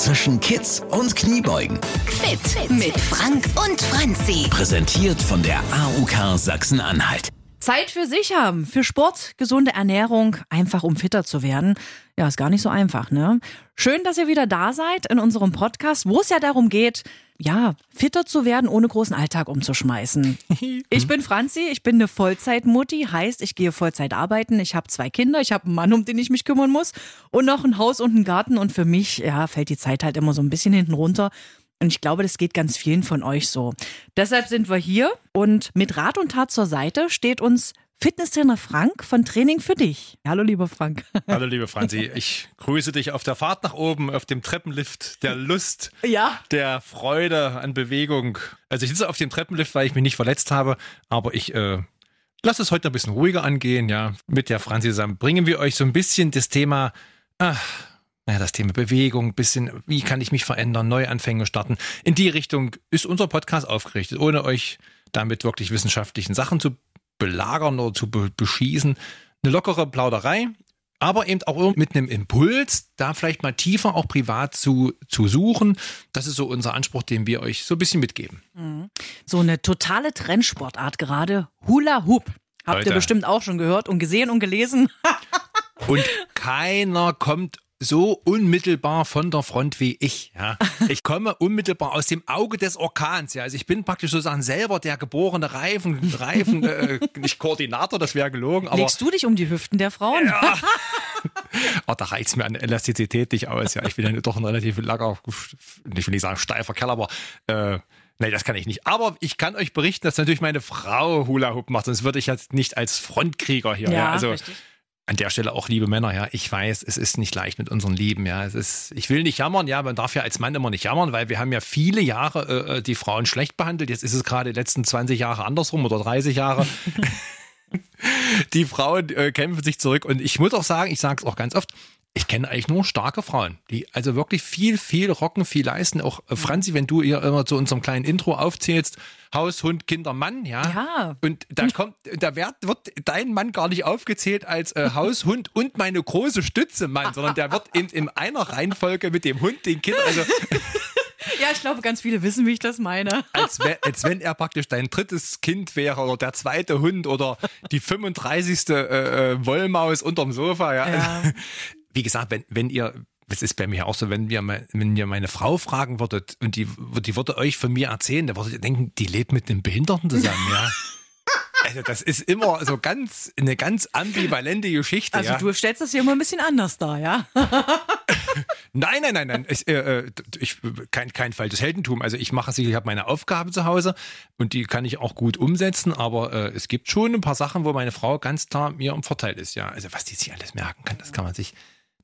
zwischen Kids und Kniebeugen. Fit mit Frank und Franzi. Präsentiert von der AUK Sachsen-Anhalt. Zeit für sich haben, für Sport, gesunde Ernährung, einfach um fitter zu werden. Ja, ist gar nicht so einfach, ne? Schön, dass ihr wieder da seid in unserem Podcast, wo es ja darum geht, ja, fitter zu werden, ohne großen Alltag umzuschmeißen. Ich bin Franzi, ich bin eine Vollzeitmutti, heißt, ich gehe Vollzeit arbeiten, ich habe zwei Kinder, ich habe einen Mann, um den ich mich kümmern muss und noch ein Haus und einen Garten und für mich, ja, fällt die Zeit halt immer so ein bisschen hinten runter. Und ich glaube, das geht ganz vielen von euch so. Deshalb sind wir hier und mit Rat und Tat zur Seite steht uns Fitnesstrainer Frank von Training für dich. Hallo, lieber Frank. Hallo, liebe Franzi. Ich grüße dich auf der Fahrt nach oben, auf dem Treppenlift der Lust, Ja. der Freude an Bewegung. Also ich sitze auf dem Treppenlift, weil ich mich nicht verletzt habe, aber ich äh, lasse es heute ein bisschen ruhiger angehen. Ja, mit der Franzi zusammen bringen wir euch so ein bisschen das Thema. Ah, naja, das Thema Bewegung, ein bisschen, wie kann ich mich verändern, Neuanfänge starten. In die Richtung ist unser Podcast aufgerichtet, ohne euch damit wirklich wissenschaftlichen Sachen zu belagern oder zu be beschießen. Eine lockere Plauderei, aber eben auch mit einem Impuls, da vielleicht mal tiefer auch privat zu, zu suchen. Das ist so unser Anspruch, den wir euch so ein bisschen mitgeben. So eine totale Trendsportart gerade. Hula Hoop. Habt ihr Leute. bestimmt auch schon gehört und gesehen und gelesen. Und keiner kommt so unmittelbar von der Front wie ich. Ja. Ich komme unmittelbar aus dem Auge des Orkans. Ja. Also ich bin praktisch sozusagen selber der geborene Reifen, Reifen äh, nicht Koordinator, das wäre gelogen, aber Legst du dich um die Hüften der Frauen? oh, da reizt mir an Elastizität nicht aus. Ja. Ich bin ja doch ein relativ langer, ich will nicht sagen steifer Kerl, aber äh, Nee, das kann ich nicht. Aber ich kann euch berichten, dass natürlich meine Frau Hula Hoop macht, sonst würde ich jetzt nicht als Frontkrieger hier. Ja, also richtig. An der Stelle auch liebe Männer, ja, ich weiß, es ist nicht leicht mit unseren Lieben, ja. Es ist, ich will nicht jammern, ja, man darf ja als Mann immer nicht jammern, weil wir haben ja viele Jahre äh, die Frauen schlecht behandelt. Jetzt ist es gerade die letzten 20 Jahre andersrum oder 30 Jahre. die Frauen äh, kämpfen sich zurück und ich muss auch sagen, ich sage es auch ganz oft, ich kenne eigentlich nur starke Frauen, die also wirklich viel, viel rocken, viel leisten. Auch äh, Franzi, wenn du ihr immer zu unserem kleinen Intro aufzählst, Haus, Hund, Kinder, Mann, ja. Ja. Und da kommt, da wird, wird dein Mann gar nicht aufgezählt als äh, Haus, Hund und meine große Stütze, Mann, sondern der wird in, in einer Reihenfolge mit dem Hund, den Kindern, also Ja, ich glaube, ganz viele wissen, wie ich das meine. als, we- als wenn er praktisch dein drittes Kind wäre oder der zweite Hund oder die 35. Äh, äh, Wollmaus unterm Sofa, ja. Ja. Wie gesagt, wenn, wenn ihr, das ist bei mir auch so, wenn, wir, wenn ihr meine Frau fragen würdet und die, die würde euch von mir erzählen, da würdet ihr denken, die lebt mit einem Behinderten zusammen, ja. Also das ist immer so ganz, eine ganz ambivalente Geschichte. Also ja. du stellst das hier immer ein bisschen anders dar, ja? Nein, nein, nein, nein. Ich, äh, äh, ich, kein, kein falsches Heldentum. Also ich mache es, ich habe meine Aufgaben zu Hause und die kann ich auch gut umsetzen, aber äh, es gibt schon ein paar Sachen, wo meine Frau ganz klar mir im Vorteil ist. Ja, also was die sich alles merken kann, das kann man sich,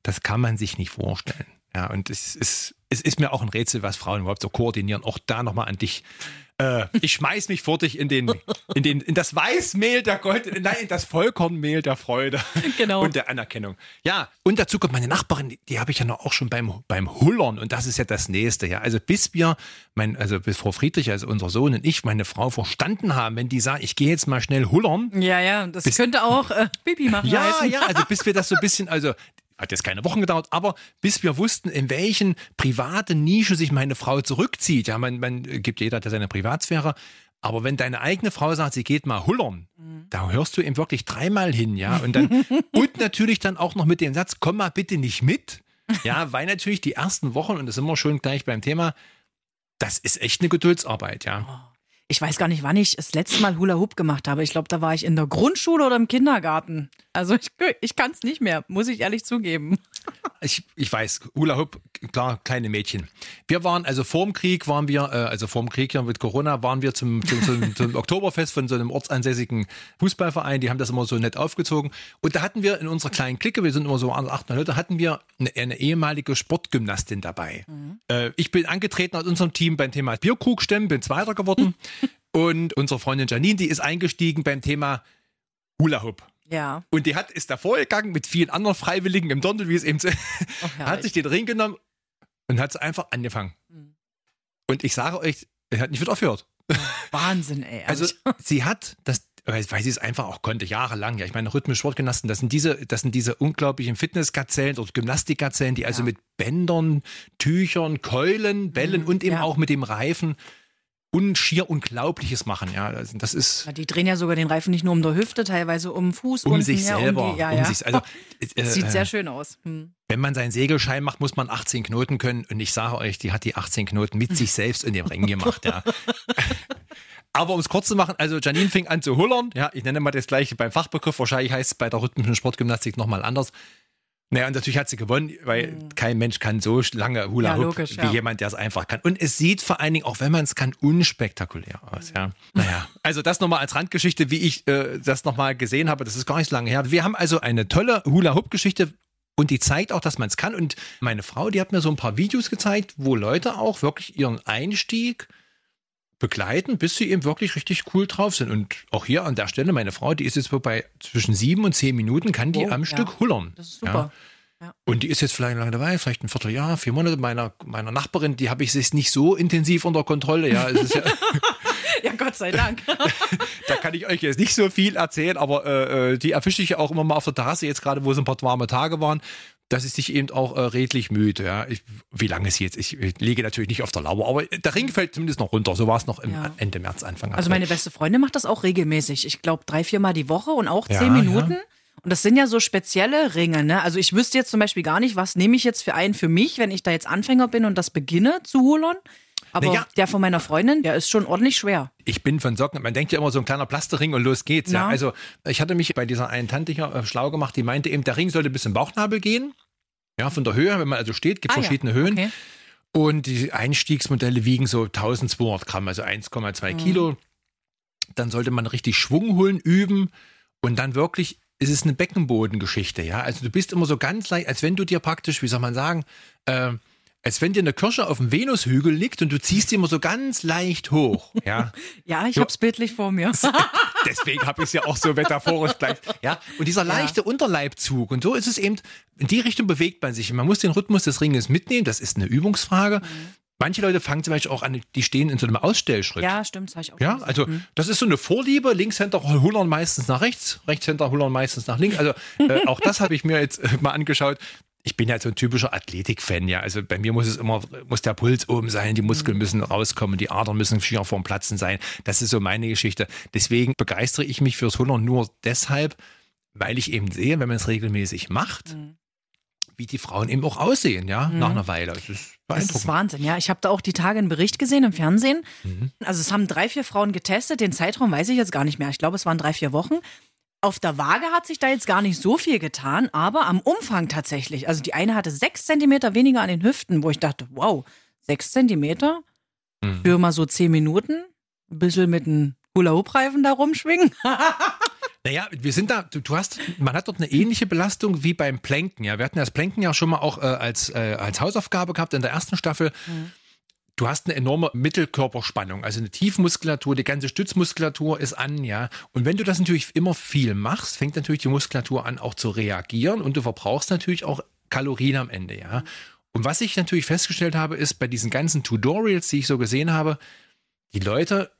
das kann man sich nicht vorstellen. Ja, und es ist, es ist mir auch ein Rätsel, was Frauen überhaupt so koordinieren. Auch da nochmal an dich. Äh, ich schmeiß mich vor dich in den, in den, in das Weißmehl der Gold, nein, in das Vollkornmehl der Freude. Genau. Und der Anerkennung. Ja, und dazu kommt meine Nachbarin, die, die habe ich ja noch auch schon beim, beim Hullern und das ist ja das nächste. Ja, also bis wir, mein, also bis Frau Friedrich, also unser Sohn und ich, meine Frau verstanden haben, wenn die sagt, ich gehe jetzt mal schnell hullern. Ja, ja, das könnte auch äh, Bibi machen Ja, heißen. ja, also bis wir das so ein bisschen, also hat jetzt keine Wochen gedauert, aber bis wir wussten, in welchen private Nische sich meine Frau zurückzieht. Ja, man, man gibt jeder seine Privatsphäre. Aber wenn deine eigene Frau sagt, sie geht mal hullern, da hörst du eben wirklich dreimal hin, ja. Und dann, und natürlich dann auch noch mit dem Satz, komm mal bitte nicht mit. Ja, weil natürlich die ersten Wochen, und das sind wir schon gleich beim Thema, das ist echt eine Geduldsarbeit, ja. Ich weiß gar nicht, wann ich das letzte Mal Hula Hoop gemacht habe. Ich glaube, da war ich in der Grundschule oder im Kindergarten. Also ich, ich kann es nicht mehr, muss ich ehrlich zugeben. Ich, ich weiß, Hula Hoop, klar, kleine Mädchen. Wir waren, also vorm Krieg waren wir, äh, also vorm Krieg ja mit Corona, waren wir zum, zum, zum, zum Oktoberfest von so einem ortsansässigen Fußballverein, die haben das immer so nett aufgezogen. Und da hatten wir in unserer kleinen Clique, wir sind immer so acht, neun Leute, hatten wir eine, eine ehemalige Sportgymnastin dabei. Äh, ich bin angetreten aus unserem Team beim Thema Bierkrug stemmen, bin Zweiter geworden. Und unsere Freundin Janine, die ist eingestiegen beim Thema Hula Hoop. Ja. Und die hat, ist davor gegangen mit vielen anderen Freiwilligen im Dondel, wie es eben so, herrlich. hat sich den Ring genommen und hat es einfach angefangen. Und ich sage euch, er hat nicht wieder aufgehört. Wahnsinn, ey. Also sie hat das, weil, sie es einfach auch konnte, jahrelang. Ja, ich meine, rhythmische Sportgymnasten, das sind diese, das sind diese unglaublichen Fitnessgazellen oder Gymnastikgazellen, die also Ja. mit Bändern, Tüchern, Keulen, Bällen und eben ja. auch mit dem Reifen unschier Unglaubliches machen. Ja, also das ist Ja, die drehen ja sogar den Reifen nicht nur um der Hüfte, teilweise um den Fuß um sich ja, selber, Um die, ja, um ja. sich, also äh, Sieht sehr schön aus. Hm. wenn man seinen Segelschein macht, muss man 18 Knoten können. Und ich sage euch, die hat die 18 Knoten mit sich selbst in dem Ring gemacht. Ja. Aber um es kurz zu machen, also Janine fing an zu hullern. Ja, ich nenne mal das gleiche beim Fachbegriff. Wahrscheinlich heißt es bei der rhythmischen Sportgymnastik nochmal anders. Naja, und natürlich hat sie gewonnen, weil kein Mensch kann so lange Hula Ja, Hoop logisch, wie ja. jemand, der es einfach kann. Und es sieht vor allen Dingen, auch wenn man es kann, unspektakulär aus. Ja. Naja, also das nochmal als Randgeschichte, wie ich äh, das nochmal gesehen habe. Das ist gar nicht so lange her. Wir haben also eine tolle Hula Hoop Geschichte und die zeigt auch, dass man es kann. Und meine Frau, die hat mir so ein paar Videos gezeigt, wo Leute auch wirklich ihren Einstieg begleiten, bis sie eben wirklich richtig cool drauf sind. Und auch hier an der Stelle, meine Frau, die ist jetzt bei zwischen sieben und zehn Minuten, kann die Oh, am ja. Stück hullern. Das ist super. Und die ist jetzt vielleicht lange dabei, vielleicht ein Vierteljahr, vier Monate. Meiner, meiner Nachbarin, die habe ich jetzt nicht so intensiv unter Kontrolle. Ja, ja, Ja, Gott sei Dank. da kann ich euch jetzt nicht so viel erzählen, aber äh, äh, die erwische ich ja auch immer mal auf der Terrasse, jetzt gerade, wo es ein paar warme Tage waren, dass sie sich eben auch äh, redlich müde. Ja. Ich, wie lange ist jetzt? Ich, ich liege natürlich nicht auf der Lauer, aber der Ring fällt zumindest noch runter. So war es noch im Ja. Ende März, Anfang Also April. meine beste Freundin macht das auch regelmäßig. Ich glaube drei, viermal die Woche und auch Ja, zehn Minuten. ja. Und das sind ja so spezielle Ringe, ne? Also ich wüsste jetzt zum Beispiel gar nicht, was nehme ich jetzt für einen für mich, wenn ich da jetzt Anfänger bin und das beginne zu hullern. Aber Na ja. der von meiner Freundin, der ist schon ordentlich schwer. Ich bin von Socken. Man denkt ja immer so ein kleiner Plastering und los geht's. Ja. Ja. Also ich hatte mich bei dieser einen Tante hier äh, schlau gemacht, die meinte eben, der Ring sollte bis zum Bauchnabel gehen. Ja, von der Höhe, wenn man also steht, gibt Ah, ja. verschiedene Höhen. Okay. Und die Einstiegsmodelle wiegen so 1200 Gramm, also 1,2 Mhm. Kilo. Dann sollte man richtig Schwung holen, üben und dann wirklich, es ist eine Beckenbodengeschichte, ja. Also du bist immer so ganz leicht, als wenn du dir praktisch, wie soll man sagen, äh, als wenn dir eine Kirsche auf dem Venushügel liegt und du ziehst die immer so ganz leicht hoch, ja. Ja, ich Jo. hab's bildlich vor mir. Deswegen habe ich es ja auch so metaphorisch gleich. Ja, und dieser leichte Unterleibzug. Und so ist es eben, in die Richtung bewegt man sich. Man muss den Rhythmus des Ringes mitnehmen. Das ist eine Übungsfrage. Manche Leute fangen zum Beispiel auch an, die stehen in so einem Ausstellschritt. ja, stimmt, das hab ich auch Ja, gesehen. also das ist so eine Vorliebe. Linkshänder hullern meistens nach rechts, Rechtshänder hullern meistens nach links. Also äh, auch das habe ich mir jetzt äh, mal angeschaut. Ich bin ja so ein typischer Athletik-Fan, ja. Also bei mir muss es immer, muss der Puls oben sein, die Muskeln müssen rauskommen, die Adern müssen schier vorm Platzen sein. Das ist so meine Geschichte. Deswegen begeistere ich mich fürs Hullern nur deshalb, weil ich eben sehe, wenn man es regelmäßig macht, wie die Frauen eben auch aussehen, ja, nach einer Weile. Das ist Das ist beeindruckend. Wahnsinn, ja. Ich habe da auch die Tage einen Bericht gesehen im Fernsehen. Mhm. Also es haben drei, vier Frauen getestet. Den Zeitraum weiß ich jetzt gar nicht mehr. Ich glaube, es waren drei, vier Wochen. Auf der Waage hat sich da jetzt gar nicht so viel getan, aber am Umfang tatsächlich. Also die eine hatte sechs Zentimeter weniger an den Hüften, wo ich dachte, wow, sechs Zentimeter Mhm. für mal so zehn Minuten. Ein bisschen mit einem Hula-Hoop-Reifen da rumschwingen. Naja, wir sind da, du, hast, man hat dort eine ähnliche Belastung wie beim Planken. Ja, wir hatten das Planken ja schon mal auch äh, als, äh, als Hausaufgabe gehabt in der ersten Staffel. Du hast eine enorme Mittelkörperspannung, also eine Tiefmuskulatur, die ganze Stützmuskulatur ist an, ja. Und wenn du das natürlich immer viel machst, fängt natürlich die Muskulatur an auch zu reagieren und du verbrauchst natürlich auch Kalorien am Ende, ja. Und was ich natürlich festgestellt habe, ist bei diesen ganzen Tutorials, die ich so gesehen habe, die Leute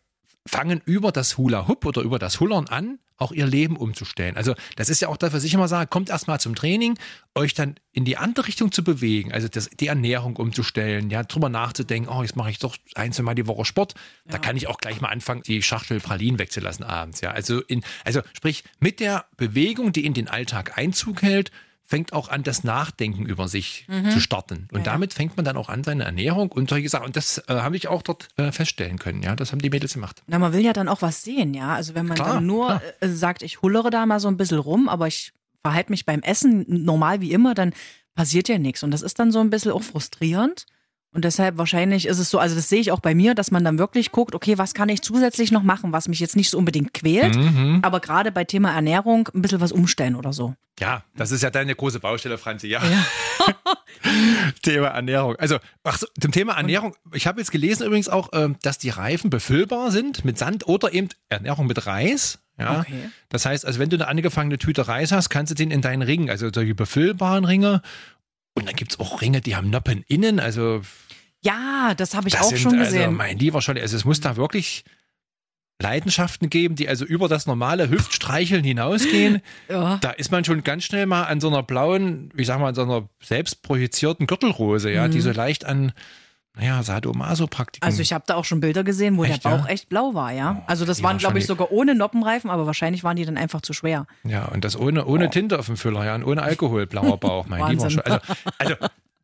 fangen über das Hula Hoop oder über das Hullern an, auch ihr Leben umzustellen. Also das ist ja auch das, was ich immer sage, kommt erstmal zum Training, euch dann in die andere Richtung zu bewegen, also das, die Ernährung umzustellen, ja, drüber nachzudenken, oh, jetzt mache ich doch ein, zwei Mal die Woche Sport, da kann ich auch gleich mal anfangen, die Schachtel Pralinen wegzulassen abends, ja. Also in, also sprich, mit der Bewegung, die in den Alltag Einzug hält, fängt auch an, das Nachdenken über sich zu starten. Und Ja. damit fängt man dann auch an, seine Ernährung und solche Sachen. Und das äh, habe ich auch dort äh, feststellen können. Ja, das haben die Mädels gemacht. Na, man will ja dann auch was sehen, ja. Also wenn man Klar, dann nur äh, sagt, ich hullere da mal so ein bisschen rum, aber ich verhalte mich beim Essen normal wie immer, dann passiert ja nichts. Und das ist dann so ein bisschen auch frustrierend. Und deshalb wahrscheinlich ist es so, also das sehe ich auch bei mir, dass man dann wirklich guckt, okay, was kann ich zusätzlich noch machen, was mich jetzt nicht so unbedingt quält, Mhm. aber gerade bei Thema Ernährung ein bisschen was umstellen oder so. Ja, das ist ja deine große Baustelle, Franzi. Ja. Thema Ernährung. Also, ach so, zum Thema Ernährung. Ich habe jetzt gelesen übrigens auch, ähm, dass die Reifen befüllbar sind mit Sand oder eben Ernährung mit Reis. Ja. Okay. Das heißt, also wenn du eine angefangene Tüte Reis hast, kannst du den in deinen Ring, also solche befüllbaren Ringe. Und dann gibt es auch Ringe, die haben Noppen innen. Also Ja, das habe ich das auch sind, schon Also, gesehen. mein lieber Scholli, also es muss da wirklich Leidenschaften geben, die also über das normale Hüftstreicheln hinausgehen. Ja. Da ist man schon ganz schnell mal an so einer blauen, wie sag mal, an so einer selbstprojizierten Gürtelrose, ja, die so leicht an, naja, Sadomaso-Praktiken. Also ich habe da auch schon Bilder gesehen, wo Echt, der Bauch ja? echt blau war, ja. Oh, Also das die waren, glaube ich, sogar ohne Noppenreifen, aber wahrscheinlich waren die dann einfach zu schwer. Ja, und das ohne, ohne Tinte auf dem Füller, ja, und ohne Alkohol, blauer Bauch, mein lieber Also, also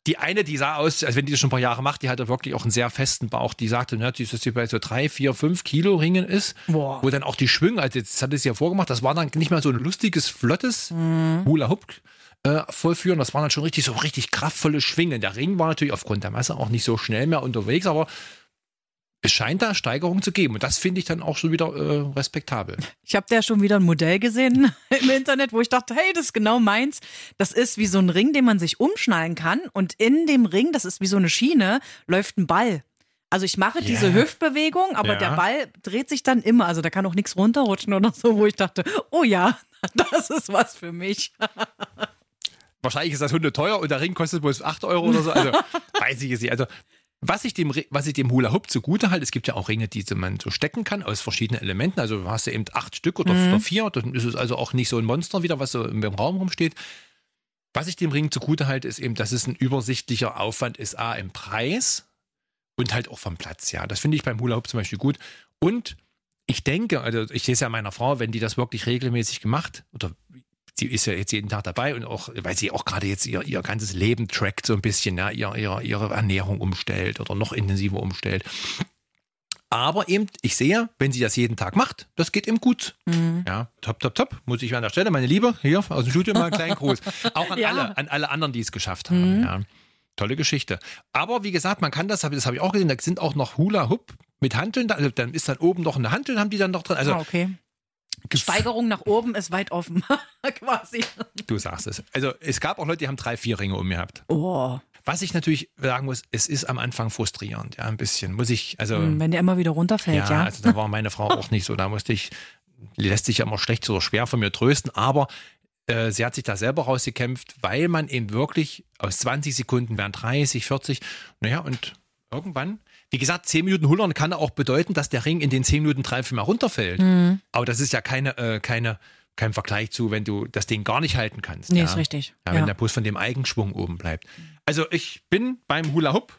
die eine, die sah aus, als wenn die das schon ein paar Jahre macht, die hatte wirklich auch einen sehr festen Bauch. Die sagte, ne, dass die bei so drei, vier, fünf Kilo Ringen ist, Boah. wo dann auch die Schwünge, also jetzt hat es ja vorgemacht, das war dann nicht mal so ein lustiges, flottes Mhm. Hula Hoop. Äh, vollführen, das waren dann schon richtig so richtig kraftvolle Schwingen. Der Ring war natürlich aufgrund der Masse auch nicht so schnell mehr unterwegs, aber es scheint da Steigerungen zu geben und das finde ich dann auch schon wieder äh, respektabel. Ich habe da schon wieder ein Modell gesehen im Internet, wo ich dachte, hey, das ist genau meins. Das ist wie so ein Ring, den man sich umschnallen kann. Und in dem Ring, das ist wie so eine Schiene, läuft ein Ball. Also ich mache diese Ja. Hüftbewegung, aber Ja. der Ball dreht sich dann immer. Also da kann auch nichts runterrutschen oder so, wo ich dachte, oh ja, das ist was für mich. wahrscheinlich ist das Hunde teuer und der Ring kostet wohl 8 Euro oder so. Also weiß ich jetzt nicht. Also was ich dem, was ich dem Hula Hoop zugute halte, es gibt ja auch Ringe, die man so stecken kann aus verschiedenen Elementen. Also du hast ja eben acht Stück oder, oder vier. Dann ist es also auch nicht so ein Monster wieder, was so im Raum rumsteht. Was ich dem Ring zugute halte, ist eben, dass es ein übersichtlicher Aufwand ist, A, im Preis und halt auch vom Platz. Ja, das finde ich beim Hula Hoop zum Beispiel gut. Und ich denke, also ich sehe es ja meiner Frau, wenn die das wirklich regelmäßig gemacht oder sie ist ja jetzt jeden Tag dabei und auch, weil sie auch gerade jetzt ihr, ihr ganzes Leben trackt so ein bisschen, ja, ihr, ihre, ihre Ernährung umstellt oder noch intensiver umstellt. Aber eben, ich sehe, wenn sie das jeden Tag macht, das geht ihm gut. Ja, top, top, top. Muss ich an der Stelle, meine Liebe, hier aus dem Studio mal einen kleinen Gruß. Auch an, Ja. alle, an alle anderen, die es geschafft haben. Ja. Tolle Geschichte. Aber wie gesagt, man kann das, das habe ich auch gesehen, da sind auch noch Hula Hoop mit Hanteln, also dann ist dann oben noch eine Hantel, haben die dann noch drin. Also ah, okay. Steigerung nach oben ist weit offen, quasi. du sagst es. Also es gab auch Leute, die haben drei, vier Ringe um gehabt. Oh, Was ich natürlich sagen muss, es ist am Anfang frustrierend, ja, ein bisschen. Muss ich, also, wenn der immer wieder runterfällt, ja, ja. also da war meine Frau auch nicht so. Da musste ich, lässt sich ja immer schlecht oder schwer von mir trösten, aber äh, sie hat sich da selber rausgekämpft, weil man eben wirklich aus 20 Sekunden werden 30, 40, naja, und irgendwann, wie gesagt, 10 Minuten Hullern kann auch bedeuten, dass der Ring in den 10 Minuten drei, vier Mal runterfällt. Mhm. Aber das ist ja keine, äh, keine, kein Vergleich zu, wenn du das Ding gar nicht halten kannst. Nee, ja. ist richtig. Ja, wenn Ja. der Bus von dem Eigenschwung oben bleibt. Also ich bin beim Hula Hoop,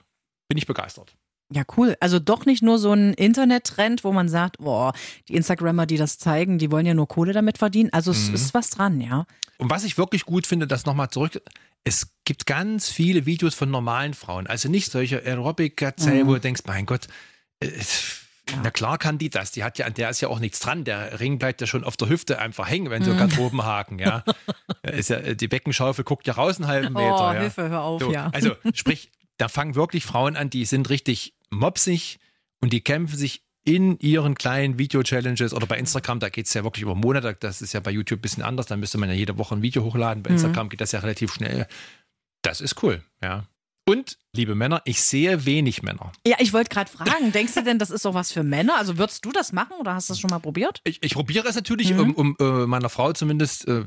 bin ich begeistert. Ja, cool. Also doch nicht nur so ein Internettrend, wo man sagt, boah, die Instagrammer, die das zeigen, die wollen ja nur Kohle damit verdienen. Also es Mhm. ist was dran, ja. Und was ich wirklich gut finde, das nochmal zurück, es gibt ganz viele Videos von normalen Frauen. Also nicht solche Aerobic-Gazelle, wo du denkst, mein Gott, äh, na klar kann die das. Die hat ja, an der ist ja auch nichts dran. Der Ring bleibt ja schon auf der Hüfte einfach hängen, wenn so Garderobenhaken, ja. ist ja. Die Beckenschaufel guckt ja raus einen halben Meter. oh, ja. Hilfe, hör auf, So, ja. Also sprich, da fangen wirklich Frauen an, die sind richtig mopsig und die kämpfen sich in ihren kleinen Video-Challenges oder bei Instagram, da geht es ja wirklich über Monate, das ist ja bei YouTube ein bisschen anders, da müsste man ja jede Woche ein Video hochladen. Bei Instagram geht das ja relativ schnell. Das ist cool, ja. Und, liebe Männer, ich sehe wenig Männer. Ja, ich wollte gerade fragen, denkst du denn, das ist doch was für Männer? Also würdest du das machen oder hast du das schon mal probiert? Ich, ich probiere es natürlich, Mhm. um, um äh, meiner Frau zumindest äh,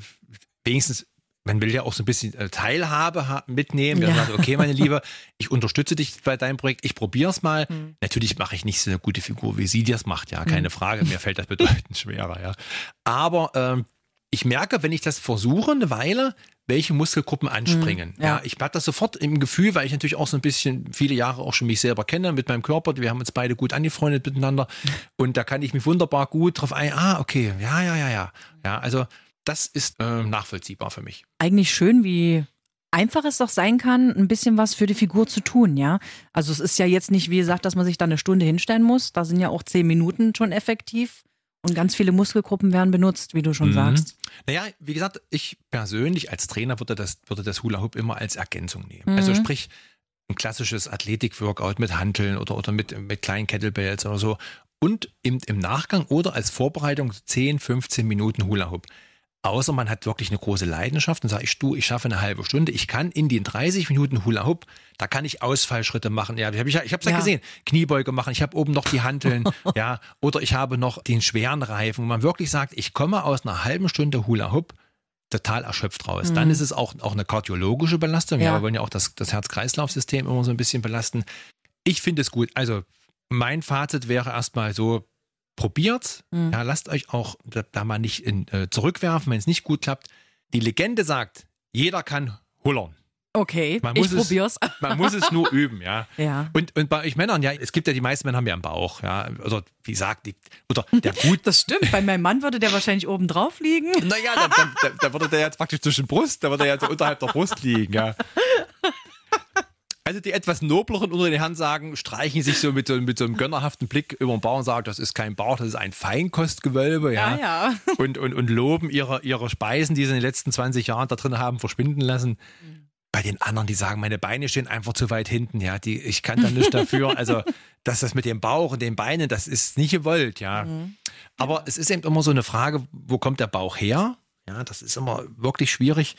wenigstens, man will ja auch so ein bisschen äh, Teilhabe ha mitnehmen. Ja. sagen, okay, meine Liebe, ich unterstütze dich bei deinem Projekt, ich probiere es mal. Mhm. Natürlich mache ich nicht so eine gute Figur, wie sie das macht, ja, keine Frage. Mir fällt das bedeutend schwerer, ja. Aber ähm, ich merke, wenn ich das versuche, eine Weile, welche Muskelgruppen anspringen. Mhm, ja. ja. ich habe das sofort im Gefühl, weil ich natürlich auch so ein bisschen viele Jahre auch schon mich selber kenne mit meinem Körper. Wir haben uns beide gut angefreundet miteinander und da kann ich mich wunderbar gut drauf ein. Ah, okay, ja, ja, ja, ja. Ja, also das ist ähm, nachvollziehbar für mich. Eigentlich schön, wie einfach es doch sein kann, ein bisschen was für die Figur zu tun, ja. Also es ist ja jetzt nicht, wie gesagt, dass man sich da eine Stunde hinstellen muss. Da sind ja auch zehn Minuten schon effektiv. Und ganz viele Muskelgruppen werden benutzt, wie du schon Mhm. sagst. Naja, wie gesagt, ich persönlich als Trainer würde das, würde das Hula Hoop immer als Ergänzung nehmen. Also Mhm. sprich, ein klassisches Athletik-Workout mit Hanteln oder, oder mit, mit kleinen Kettlebells oder so. Und im, im Nachgang oder als Vorbereitung 10, 15 Minuten Hula Hoop. Außer man hat wirklich eine große Leidenschaft und sagt, ich, du, ich schaffe eine halbe Stunde, ich kann in den 30 Minuten Hula Hoop, da kann ich Ausfallschritte machen. Ja, ich habe ich, ich hab's ja, Ja. gesehen. Kniebeuge machen, ich habe oben noch die Hanteln, ja, oder ich habe noch den schweren Reifen, wo man wirklich sagt, ich komme aus einer halben Stunde Hula Hoop total erschöpft raus. Dann ist es auch, auch eine kardiologische Belastung. Ja. Ja. wir wollen ja auch das, das Herz-Kreislauf-System immer so ein bisschen belasten. Ich finde es gut. Also mein Fazit wäre erstmal so, probiert. Mhm. Ja, lasst euch auch da, da mal nicht in, äh, zurückwerfen, wenn es nicht gut klappt. Die Legende sagt, jeder kann hullern. Okay, Man ich muss es- probier's. Man muss es nur üben, ja. Ja. Und, und bei euch Männern, ja, es gibt ja die meisten Männer haben ja einen Bauch, ja. Oder wie sagt die, oder der gut. Das stimmt. Bei meinem Mann würde der wahrscheinlich oben drauf liegen. Naja, da, da, da, da würde der jetzt praktisch zwischen Brust, da würde der jetzt unterhalb der Brust liegen, ja. Also die etwas nobleren unter den Herren sagen, streichen sich so mit so, mit so einem gönnerhaften Blick über den Bauch und sagen, das ist kein Bauch, das ist ein Feinkostgewölbe, ja. Ja, ja. Und, und, und loben ihre, ihre Speisen, die sie in den letzten 20 Jahren da drin haben, verschwinden lassen. Bei den anderen, die sagen, meine Beine stehen einfach zu weit hinten, ja, die, ich kann da nichts dafür. Also, dass das mit dem Bauch und den Beinen, das ist nicht gewollt, ja. Aber es ist eben immer so eine Frage, wo kommt der Bauch her? Ja, das ist immer wirklich schwierig.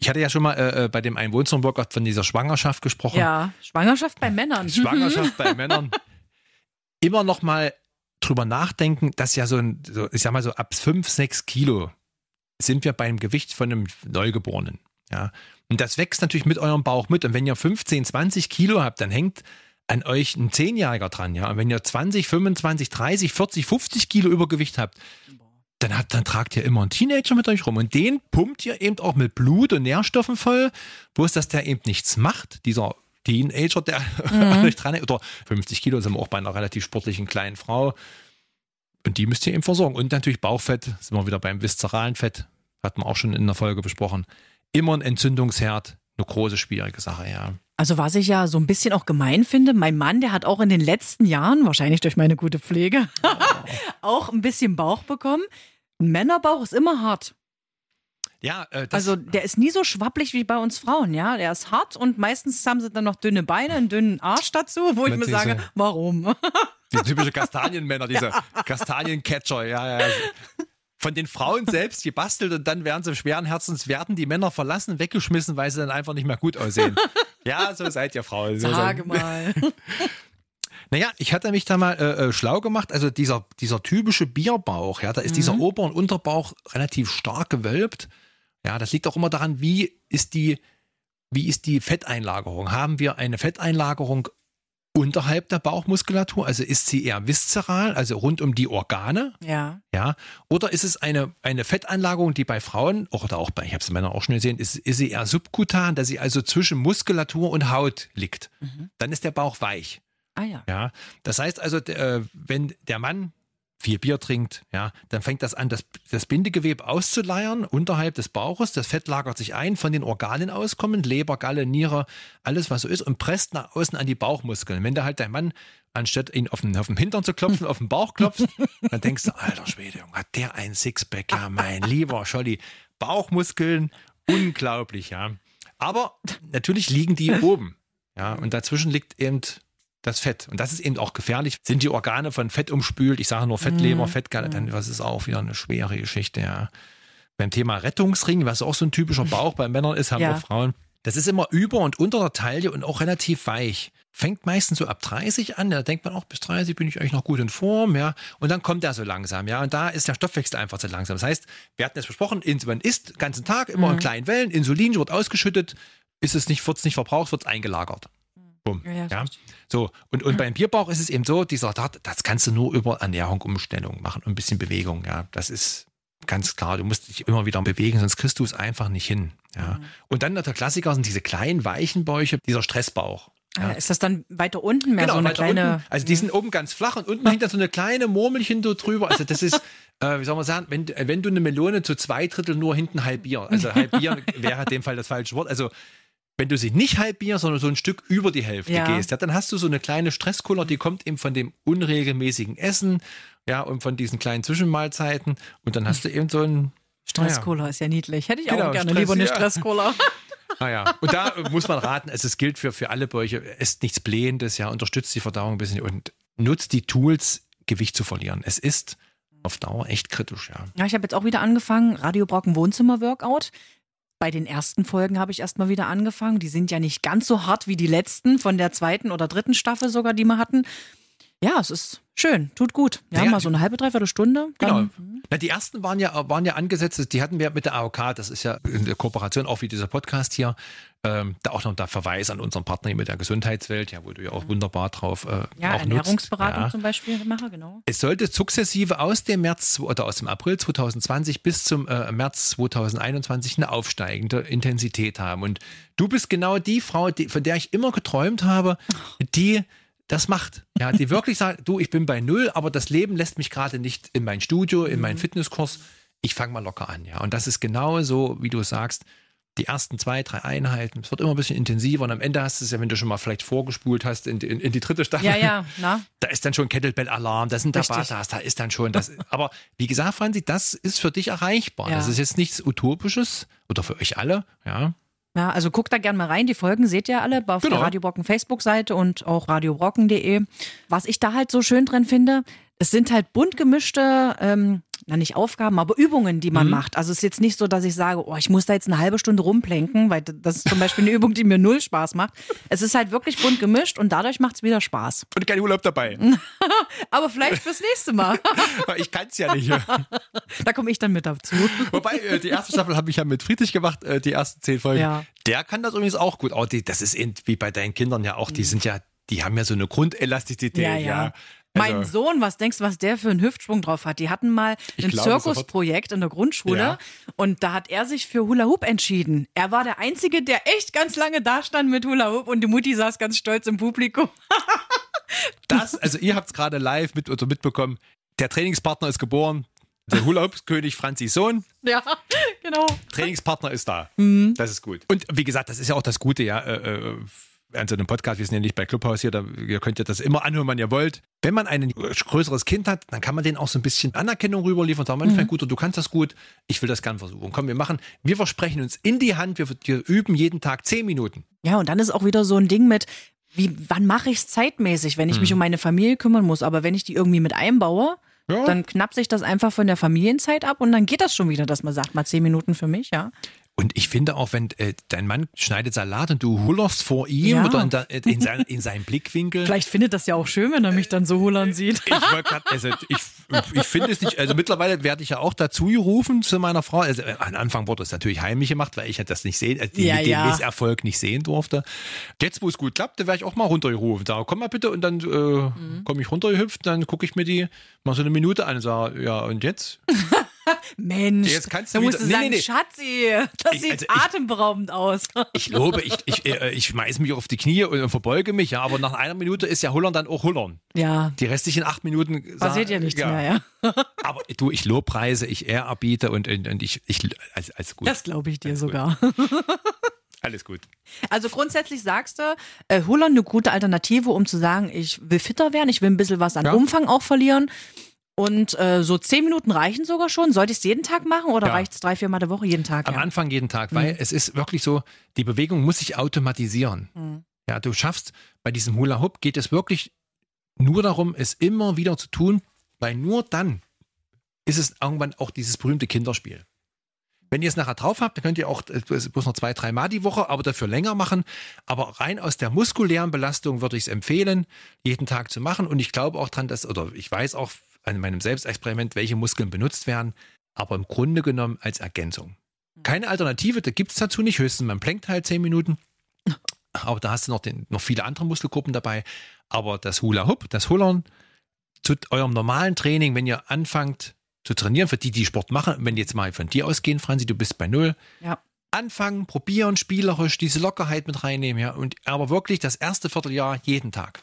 Ich hatte ja schon mal äh, äh, bei dem einen Wohnzimmerworkout von dieser Schwangerschaft gesprochen. Ja, Schwangerschaft bei Männern. Schwangerschaft bei Männern. Immer noch mal drüber nachdenken, dass ja so ein, so, ich sag mal so ab 5, 6 Kilo sind wir beim Gewicht von einem Neugeborenen. Ja. Und das wächst natürlich mit eurem Bauch mit. Und wenn ihr 15, 20 Kilo habt, dann hängt an euch ein Zehnjähriger dran. Ja. Und wenn ihr 20, 25, 30, 40, 50 Kilo Übergewicht habt, dann, habt, dann tragt ihr immer einen Teenager mit euch rum. Und den pumpt ihr eben auch mit Blut und Nährstoffen voll. Bloß, dass der eben nichts macht, dieser Teenager, der an euch dran Oder 50 Kilo sind wir auch bei einer relativ sportlichen kleinen Frau. Und die müsst ihr eben versorgen. Und natürlich Bauchfett, sind wir wieder beim viszeralen Fett, hatten wir auch schon in der Folge besprochen. Immer ein Entzündungsherd, eine große, schwierige Sache, ja. Also was ich ja so ein bisschen auch gemein finde, mein Mann, der hat auch in den letzten Jahren, wahrscheinlich durch meine gute Pflege, auch ein bisschen Bauch bekommen. Ein Männerbauch ist immer hart. Ja, äh, Also der ist nie so schwapplig wie bei uns Frauen, ja. Der ist hart und meistens haben sie dann noch dünne Beine, einen dünnen Arsch dazu, wo ich mir sage, warum? die typische Kastanienmänner, diese Kastaniencatcher, ja, ja. Von den Frauen selbst gebastelt und dann werden sie schweren Herzens, werden die Männer verlassen, weggeschmissen, weil sie dann einfach nicht mehr gut aussehen. Ja, so seid ihr Frauen. So Sage mal. Naja, ich hatte mich da mal äh, äh, schlau gemacht. Also dieser, dieser typische Bierbauch, ja, da ist dieser Ober- und Unterbauch relativ stark gewölbt. Ja, das liegt auch immer daran, wie ist die, wie ist die Fetteinlagerung? Haben wir eine Fetteinlagerung unterhalb der Bauchmuskulatur? Also ist sie eher viszeral, also rund um die Organe? Ja. Ja, oder ist es eine, eine Fetteinlagerung, die bei Frauen, oder auch bei, ich habe es Männer auch schon gesehen, ist, ist sie eher subkutan, dass sie also zwischen Muskulatur und Haut liegt. Dann ist der Bauch weich. Ah ja. Ja, das heißt also, äh, wenn der Mann viel Bier trinkt, ja, dann fängt das an, das, das Bindegewebe auszuleiern unterhalb des Bauches. Das Fett lagert sich ein, von den Organen auskommend, Leber, Galle, Niere, alles was so ist und presst nach außen an die Bauchmuskeln. Wenn da halt dein Mann, anstatt ihn auf den, auf den Hintern zu klopfen, auf den Bauch klopft, dann denkst du, alter Schwede, hat der ein Sixpack? Ja, mein lieber Scholli. Bauchmuskeln, unglaublich, ja. Aber natürlich liegen die oben. Ja, und dazwischen liegt eben das Fett. Und das ist eben auch gefährlich. Sind die Organe von Fett umspült? Ich sage nur Fettleber, Fettgalle, dann das ist auch wieder eine schwere Geschichte, ja. Beim Thema Rettungsring, was auch so ein typischer Bauch bei Männern ist, haben Ja. auch Frauen. Das ist immer über und unter der Taille und auch relativ weich. Fängt meistens so ab 30 an, da denkt man auch, bis 30 bin ich eigentlich noch gut in Form, ja. Und dann kommt er so langsam, ja. Und da ist der Stoffwechsel einfach zu langsam. Das heißt, wir hatten es besprochen, man isst den ganzen Tag immer in kleinen Wellen, Insulin wird ausgeschüttet, ist es nicht, wird es nicht verbraucht, wird es eingelagert. Bumm. Ja, ja, Ja, So, und, und beim Bierbauch ist es eben so, dieser Tat, das kannst du nur über Ernährung, Umstellung machen und ein bisschen Bewegung, ja. Das ist ganz klar. Du musst dich immer wieder bewegen, sonst kriegst du es einfach nicht hin. Ja. Und dann der Klassiker sind diese kleinen, weichen Bäuche, dieser Stressbauch. Ah, Ist das dann weiter unten mehr so eine kleine. Unten. Also die sind oben ganz flach und unten hängt da so eine kleine Murmelchen so drüber. Also das ist, äh, wie soll man sagen, wenn, wenn du eine Melone zu zwei Drittel nur hinten halbier, also halbieren wäre in dem Fall das falsche Wort. Also wenn du sie nicht halbierst, sondern so ein Stück über die Hälfte Ja. gehst, ja, dann hast du so eine kleine Stresskuller, die kommt eben von dem unregelmäßigen Essen, ja, und von diesen kleinen Zwischenmahlzeiten. Und dann hast du eben so ein Stresscola ist ja niedlich. Hätte ich Genau, auch gerne Stress, lieber eine ja. Stresscola. Naja, und da muss man raten, also es gilt für, für alle Bäuche, esst nichts Blähendes, ja, unterstützt die Verdauung ein bisschen und nutzt die Tools, Gewicht zu verlieren. Es ist auf Dauer echt kritisch, ja. Ja, ich habe jetzt auch wieder angefangen, Radio Brocken Wohnzimmer-Workout. Bei den ersten Folgen habe ich erstmal wieder angefangen. Die sind ja nicht ganz so hart wie die letzten von der zweiten oder dritten Staffel sogar, die wir hatten. Ja, es ist schön, tut gut. Ja, Ja, mal so eine halbe, dreiviertel Stunde. Genau. Dann, Na, die ersten waren ja, waren ja angesetzt, die hatten wir mit der AOK, das ist ja in der Kooperation auch wie dieser Podcast hier, ähm, da auch noch der Verweis an unseren Partner hier mit der Gesundheitswelt, ja, wo du ja auch wunderbar drauf äh, ja, auch Ernährungsberatung. Ja. zum Beispiel mache, genau. Es sollte sukzessive aus dem März oder aus dem April 2020 bis zum äh, März 2021 eine aufsteigende Intensität haben. Und du bist genau die Frau, die, von der ich immer geträumt habe, die das macht. Ja, die wirklich sagt, du, ich bin bei null, aber das Leben lässt mich gerade nicht in mein Studio, in meinen Fitnesskurs. Ich fange mal locker an, ja. Und das ist genau so, wie du sagst, die ersten zwei, drei Einheiten. Es wird immer ein bisschen intensiver und am Ende hast du es ja, wenn du schon mal vielleicht vorgespult hast in, die- in, in die dritte Staffel. Ja, ja, na. Da ist dann schon Kettlebell-Alarm, da sind. Tabatas, da ist dann schon das. Aber wie gesagt, Franzi, das ist für dich erreichbar. Ja. Das ist jetzt nichts Utopisches oder für euch alle, ja. Ja, also guckt da gerne mal rein. Die Folgen seht ihr alle auf Genau. der Radio Brocken Facebook-Seite und auch radiobrocken.de. Was ich da halt so schön drin finde, es sind halt bunt gemischte, ähm, na nicht Aufgaben, aber Übungen, die man Mhm. macht. Also es ist jetzt nicht so, dass ich sage, oh, ich muss da jetzt eine halbe Stunde rumplänken, weil das ist zum Beispiel eine Übung, die mir null Spaß macht. Es ist halt wirklich bunt gemischt und dadurch macht es wieder Spaß. Und kein Urlaub dabei. Aber vielleicht fürs nächste Mal. ich kann es ja nicht. da komme ich dann mit dazu. Wobei, äh, die erste Staffel habe ich ja mit Friedrich gemacht, äh, die ersten zehn Folgen. Ja. Der kann das übrigens auch gut. Oh, die, das ist eben wie bei deinen Kindern ja auch, die sind ja, die haben ja so eine Grundelastizität. Ja, Ja, ja. Also- Mein Sohn, was denkst du, was der für einen Hüftsprung drauf hat? Die hatten mal ein Zirkusprojekt in der Grundschule Ja. und da hat er sich für Hula Hoop entschieden. Er war der Einzige, der echt ganz lange da stand mit Hula Hoop und die Mutti saß ganz stolz im Publikum. Das, also ihr habt es gerade live mit, oder mitbekommen. Der Trainingspartner ist geboren. Der Hula-Hoop-König Franzis Sohn. Ja, genau. Trainingspartner ist da. Mhm. Das ist gut. Und wie gesagt, das ist ja auch das Gute, ja. Äh, äh, an so einem Podcast, wir sind ja nicht bei Clubhouse hier, da ihr könnt ja das immer anhören, wann ihr wollt. Wenn man ein größeres Kind hat, dann kann man denen auch so ein bisschen Anerkennung rüberliefern und sagen, Mhm. Mann, gut, du kannst das gut, ich will das gern versuchen. Komm, wir machen, wir versprechen uns in die Hand, wir, wir üben jeden Tag zehn Minuten. Ja, und dann ist auch wieder so ein Ding mit, wie, wann mache ich es zeitmäßig, wenn ich mich um meine Familie kümmern muss. Aber wenn ich die irgendwie mit einbaue, Ja. dann knappt sich das einfach von der Familienzeit ab und dann geht das schon wieder, dass man sagt, mal zehn Minuten für mich, ja. Und ich finde auch, wenn äh, dein Mann schneidet Salat und du hullerst vor ihm Ja. oder in, der, in, sein, in seinen Blickwinkel. Vielleicht findet das ja auch schön, wenn er mich dann so hullern sieht. Ich, wollte grad, also ich, ich finde es nicht, also mittlerweile werde ich ja auch dazu gerufen zu meiner Frau. Also äh, am Anfang wurde es natürlich heimlich gemacht, weil ich das nicht sehen, also den, Ja, den ja. Misserfolg nicht sehen durfte. Jetzt, wo es gut klappt, da wäre ich auch mal runtergerufen. Da komm mal bitte und dann äh, Mhm. komme ich runtergehüpft, dann gucke ich mir die mal so eine Minute an und sage, ja und jetzt? Mensch, Jetzt kannst da du musst du wieder- sagen, Nee, nee, nee. Schatzi, das Ich- sieht also ich- atemberaubend aus. Ich lobe, ich, ich, äh, ich schmeiß mich auf die Knie und, verbeuge mich, ja, aber nach einer Minute ist ja Hullern dann auch Hullern. Ja, Die restlichen acht Minuten passiert ja nichts mehr, ja. Aber du, ich lobpreise, ich ehrerbiete und, und, und ich, ich alles, alles gut. Das glaube ich dir sogar. alles gut. Also grundsätzlich sagst du, äh, Hullern eine gute Alternative, um zu sagen, ich will fitter werden, ich will ein bisschen was an Ja. Umfang auch verlieren. Und äh, so zehn Minuten reichen sogar schon. Sollte ich es jeden Tag machen oder Ja. reicht es drei, vier Mal der Woche jeden Tag? Am ja? Anfang jeden Tag, weil es ist wirklich so, die Bewegung muss sich automatisieren. Mhm. Ja, du schaffst, bei diesem Hula Hoop geht es wirklich nur darum, es immer wieder zu tun, weil nur dann ist es irgendwann auch dieses berühmte Kinderspiel. Wenn ihr es nachher drauf habt, dann könnt ihr auch äh, bloß noch zwei, drei Mal die Woche, aber dafür länger machen. Aber rein aus der muskulären Belastung würde ich es empfehlen, jeden Tag zu machen. Und ich glaube auch dran, dass, oder ich weiß auch an meinem Selbstexperiment, welche Muskeln benutzt werden, aber im Grunde genommen als Ergänzung. Keine Alternative, da gibt es dazu nicht. Höchstens man plankt halt zehn Minuten. Aber da hast du noch, den, noch viele andere Muskelgruppen dabei. Aber das Hula Hoop, das Hullern, zu eurem normalen Training, wenn ihr anfangt zu trainieren, für die, die Sport machen, wenn die jetzt mal von dir ausgehen, Franzi, du bist bei Null, Ja. anfangen, probieren, spielerisch diese Lockerheit mit reinnehmen, ja, und aber wirklich das erste Vierteljahr jeden Tag.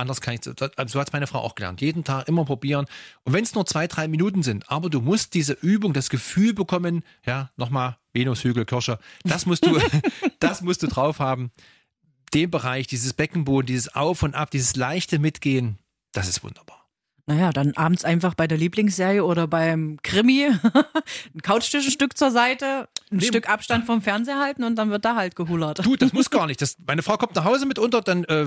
Anders kann ich, so so hat meine Frau auch gelernt. Jeden Tag immer probieren. Und wenn es nur zwei, drei Minuten sind, aber du musst diese Übung, das Gefühl bekommen, ja, nochmal Venushügel, Kirsche, das musst du, das musst du drauf haben. Den Bereich, dieses Beckenboden, dieses Auf und Ab, dieses leichte Mitgehen, das ist wunderbar. Naja, dann abends einfach bei der Lieblingsserie oder beim Krimi ein Couchtischenstück zur Seite, ein Nee. Stück Abstand vom Fernseher halten und dann wird da halt gehullert. Du, das muss gar nicht. Das, meine Frau kommt nach Hause mitunter, dann äh,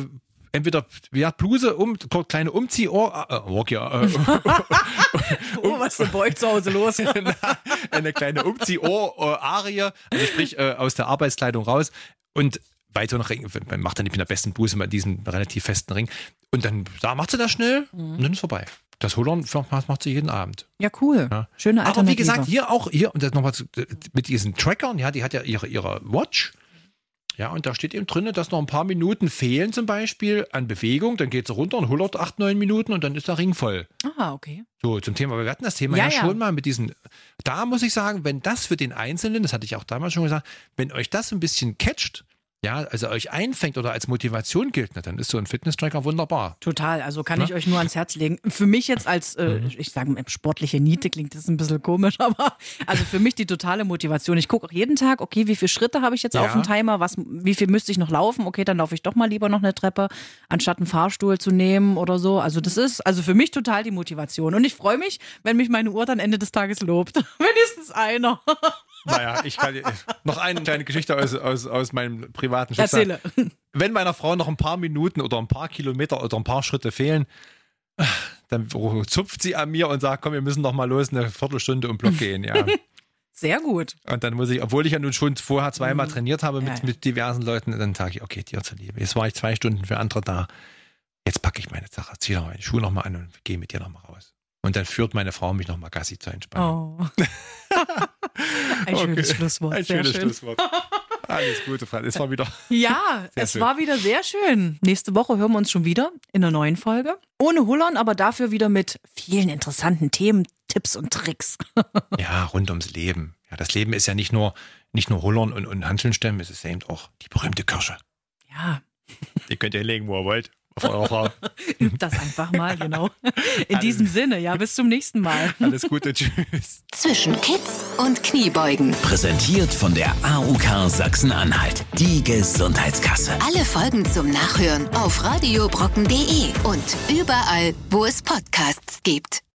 entweder ja, Bluse, um, kleine Umzieh, Ohr, äh, Ohr, ja, äh, Oh, was denn bei euch zu Hause los? eine kleine Umzieh-Ohr-Arie, also sprich äh, aus der Arbeitskleidung raus und weiter noch Ring, man macht dann nicht mit der besten Bluse mal diesen relativ festen Ring Und dann da macht sie das schnell Mhm. und dann ist vorbei. Das Hullern macht macht sie jeden Abend. Ja, cool. Ja. Schöne Aber Alternative. wie gesagt, hier auch, hier, und das nochmal mit diesen Trackern, ja, die hat ja ihre, ihre Watch. Ja, und da steht eben drin, dass noch ein paar Minuten fehlen zum Beispiel an Bewegung. Dann geht sie runter und hullert acht, neun Minuten und dann ist der Ring voll. Ah, okay. So, zum Thema, wir hatten das Thema Ja, ja, ja. schon mal mit diesen, da muss ich sagen, wenn das für den Einzelnen, das hatte ich auch damals schon gesagt, wenn euch das ein bisschen catcht, ja, also euch einfängt oder als Motivation gilt, na, dann ist so ein Fitness-Tracker wunderbar. Total, also kann Ne? ich euch nur ans Herz legen. Für mich jetzt als, äh, Mhm. ich sage sportliche Niete klingt das ein bisschen komisch, aber also für mich die totale Motivation. Ich gucke auch jeden Tag, okay, wie viele Schritte habe ich jetzt Ja. auf dem Timer, was, wie viel müsste ich noch laufen? Okay, dann laufe ich doch mal lieber noch eine Treppe, anstatt einen Fahrstuhl zu nehmen oder so. Also das ist also für mich total die Motivation. Und ich freue mich, wenn mich meine Uhr dann Ende des Tages lobt. Wenigstens einer. Naja, ich kann noch eine kleine Geschichte aus, aus, aus meinem privaten Schicksal. Erzähle. Wenn meiner Frau noch ein paar Minuten oder ein paar Kilometer oder ein paar Schritte fehlen, dann zupft sie an mir und sagt, komm, wir müssen noch mal los, eine Viertelstunde um Block gehen, ja. Sehr gut. Und dann muss ich, obwohl ich ja nun schon vorher zweimal trainiert habe mit, Ja, ja. mit diversen Leuten, dann sage ich, okay, dir zuliebe. Jetzt war ich zwei Stunden für andere da. Jetzt packe ich meine Sache, ziehe noch meine Schuhe noch mal an und gehe mit dir noch mal raus. Und dann führt meine Frau mich noch mal Gassi zur Entspannung. Oh. Ein schönes Okay. Schlusswort. Ein schönes schön. Schlusswort. Alles Gute, Franz. Es war wieder. Ja, es schön. war wieder sehr schön. Nächste Woche hören wir uns schon wieder in einer neuen Folge. Ohne Hullern, aber dafür wieder mit vielen interessanten Themen, Tipps und Tricks. Ja, rund ums Leben. Ja, das Leben ist ja nicht nur, nicht nur Hullern und, und Hanteln stemmen, es ist eben auch die berühmte Kirsche. Ja, Die könnt ihr legen, wo ihr wollt. Auf eurer Frau. übt das einfach mal, genau. In diesem Sinne, ja, bis zum nächsten Mal. Alles Gute, tschüss. Zwischen Kids und Kniebeugen. Präsentiert von der AUK Sachsen-Anhalt. Die Gesundheitskasse. Alle Folgen zum Nachhören auf radiobrocken.de und überall, wo es Podcasts gibt.